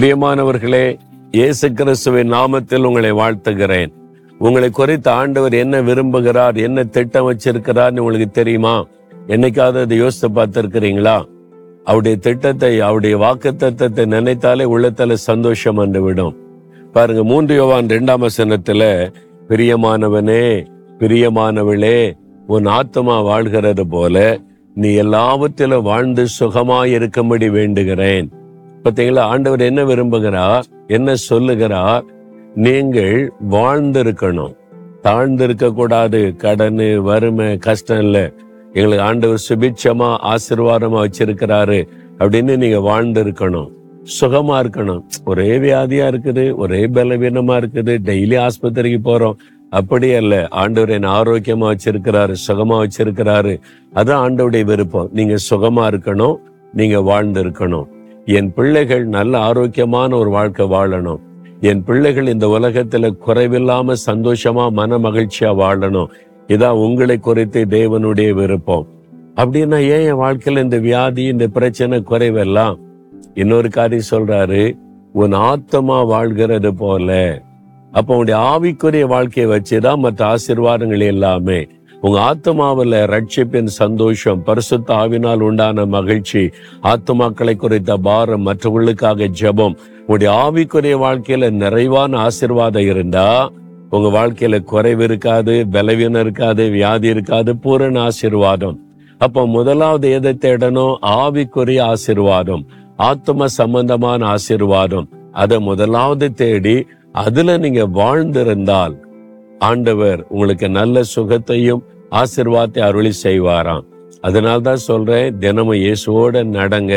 பிரியமானவர்களே இயேசு கிறிஸ்துவின் நாமத்தில் உங்களை வாழ்த்துகிறேன். உங்களை குறித்து ஆண்டவர் என்ன விரும்புகிறார் என்ன திட்டம் வச்சிருக்கிறார்னு உங்களுக்கு தெரியுமா? என்னைக்காவது அதை யோசித்து பார்த்திருக்கிறீங்களா? அவருடைய திட்டத்தை அவருடைய வாக்கு தத்தத்தை நினைத்தாலே உள்ளத்துல சந்தோஷம் வந்து விடும் பாருங்க மூன்று யோவான் இரண்டாம் வசனத்துல பிரியமானவனே பிரியமானவளே உன் ஆத்மா வாழ்கிறது போல நீ எல்லாவற்றிலும் வாழ்ந்து சுகமாய் இருக்கும்படி வேண்டுகிறேன். பார்த்தீங்களா ஆண்டவர் என்ன விரும்புகிறார் என்ன சொல்லுகிறார் நீங்கள் வாழ்ந்திருக்கணும். தாழ்ந்திருக்க கூடாது கடன் வறுமை கஷ்டம் இல்லை. எங்களுக்கு ஆண்டவர் சுபிட்சமா ஆசீர்வாதமா வச்சிருக்கிறாரு அப்படின்னு நீங்க வாழ்ந்திருக்கணும். சுகமா இருக்கணும். ஒரே வியாதியா இருக்குது ஒரே பலவீனமா இருக்குது. டெய்லி ஆஸ்பத்திரிக்கு போறோம். அப்படி அல்ல. ஆண்டவர் என்ன ஆரோக்கியமா வச்சிருக்கிறாரு சுகமா வச்சிருக்கிறாரு. அதான் ஆண்டவருடைய விருப்பம். நீங்க சுகமா இருக்கணும் நீங்க வாழ்ந்து இருக்கணும் என் பிள்ளைகள் நல்ல ஆரோக்கியமான ஒரு வாழ்க்கை வாழணும். என் பிள்ளைகள் இந்த உலகத்துல குறைவில்லாம சந்தோஷமா மன மகிழ்ச்சியா வாழணும். இதான் உங்களை குறித்து தேவனுடைய விருப்பம். அப்படின்னா ஏன் என் வாழ்க்கையில இந்த வியாதி இந்த பிரச்சனை குறைவெல்லாம்? இன்னொரு காரியம் சொல்றாரு உன் ஆத்மா வாழ்கிறது போல. அப்ப உன்னுடைய ஆவிக்குரிய வாழ்க்கையை வச்சுதான் மற்ற ஆசீர்வாதங்கள் எல்லாமே. உங்க ஆத்மாவில் ரட்சிப்பின் சந்தோஷம் பரிசுத்த ஆவினால் உண்டான மகிழ்ச்சி ஆத்மாக்களை குறித்த பாரம் மற்றவர்களுக்காக ஜெபம் உங்களுடைய ஆவிக்குரிய வாழ்க்கையில நிறைவான ஆசீர்வாதம் இருந்தா உங்க வாழ்க்கையில குறைவு இருக்காது பலவீனம் இருக்காது வியாதி இருக்காது பூரண ஆசீர்வாதம். அப்போ முதலாவது எதை தேடணும்? ஆவிக்குரிய ஆசீர்வாதம் ஆத்ம சம்பந்தமான ஆசீர்வாதம். அதை முதலாவது தேடி அதுல நீங்க வாழ்ந்திருந்தால் ஆண்டவர் உங்களுக்கு நல்ல சுகத்தையும் ஆசிர்வாதத்தை அருளி செய்வாராம். அதனால்தான் சொல்றேன் தினமும் இயேசுவோட நடங்க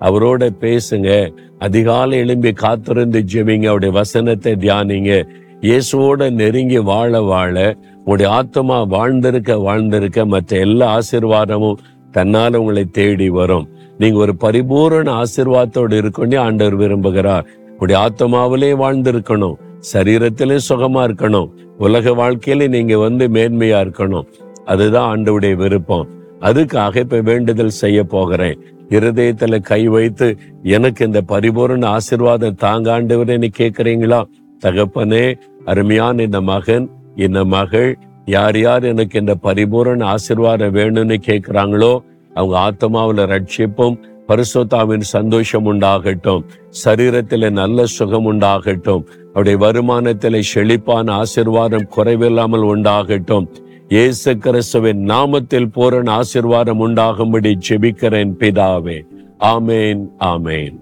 அவரோட பேசுங்க அதிகாலை எழும்பி காத்திருந்து ஜெபிங்க அவருடைய வசனத்தை தியானிங்க. இயேசுவோட நெருங்கி வாழ வாழ உங்களுடைய ஆத்மா வாழ்ந்திருக்க வாழ்ந்திருக்க மற்ற எல்லா ஆசிர்வாதமும் தன்னால உங்களை தேடி வரும். நீங்க ஒரு பரிபூரண ஆசிர்வாதத்தோடு இருக்கணும் ஆண்டவர் விரும்புகிறார். உங்களுடைய ஆத்மாவிலே வாழ்ந்திருக்கணும். சரீரத்திலே சுகமா இருக்கணும். உலக வாழ்க்கையில நீங்க வந்து மேன்மையா இருக்கணும். அதுதான் ஆண்டவுடைய விருப்பம். அதுக்காக இப்ப வேண்டுதல் செய்ய போகிறேன். இருதயத்துல கை வைத்து எனக்கு இந்த பரிபூர்ண ஆசிர்வாதம் தாங்க ஆண்டவரேன்னு கேக்குறீங்களா? தகப்பனே அருமையான இந்த மகன் இந்த மகள் யார் யார் எனக்கு இந்த பரிபூரண ஆசிர்வாதம் வேணும்னு கேட்கிறாங்களோ அவங்க ஆத்மாவுல ரட்சிப்பும் பரிசுத்தாவின் சந்தோஷம் உண்டாகட்டும் சரீரத்தில நல்ல சுகம் உண்டாகட்டும் அவருடைய வருமானத்தில செழிப்பான ஆசிர்வாதம் குறைவில்லாமல் உண்டாகட்டும். இயேசு கிறிஸ்துவின் நாமத்தில் பூரண ஆசிர்வாதம் உண்டாகும்படி ஜெபிக்கிறேன் பிதாவே. ஆமேன் ஆமேன்.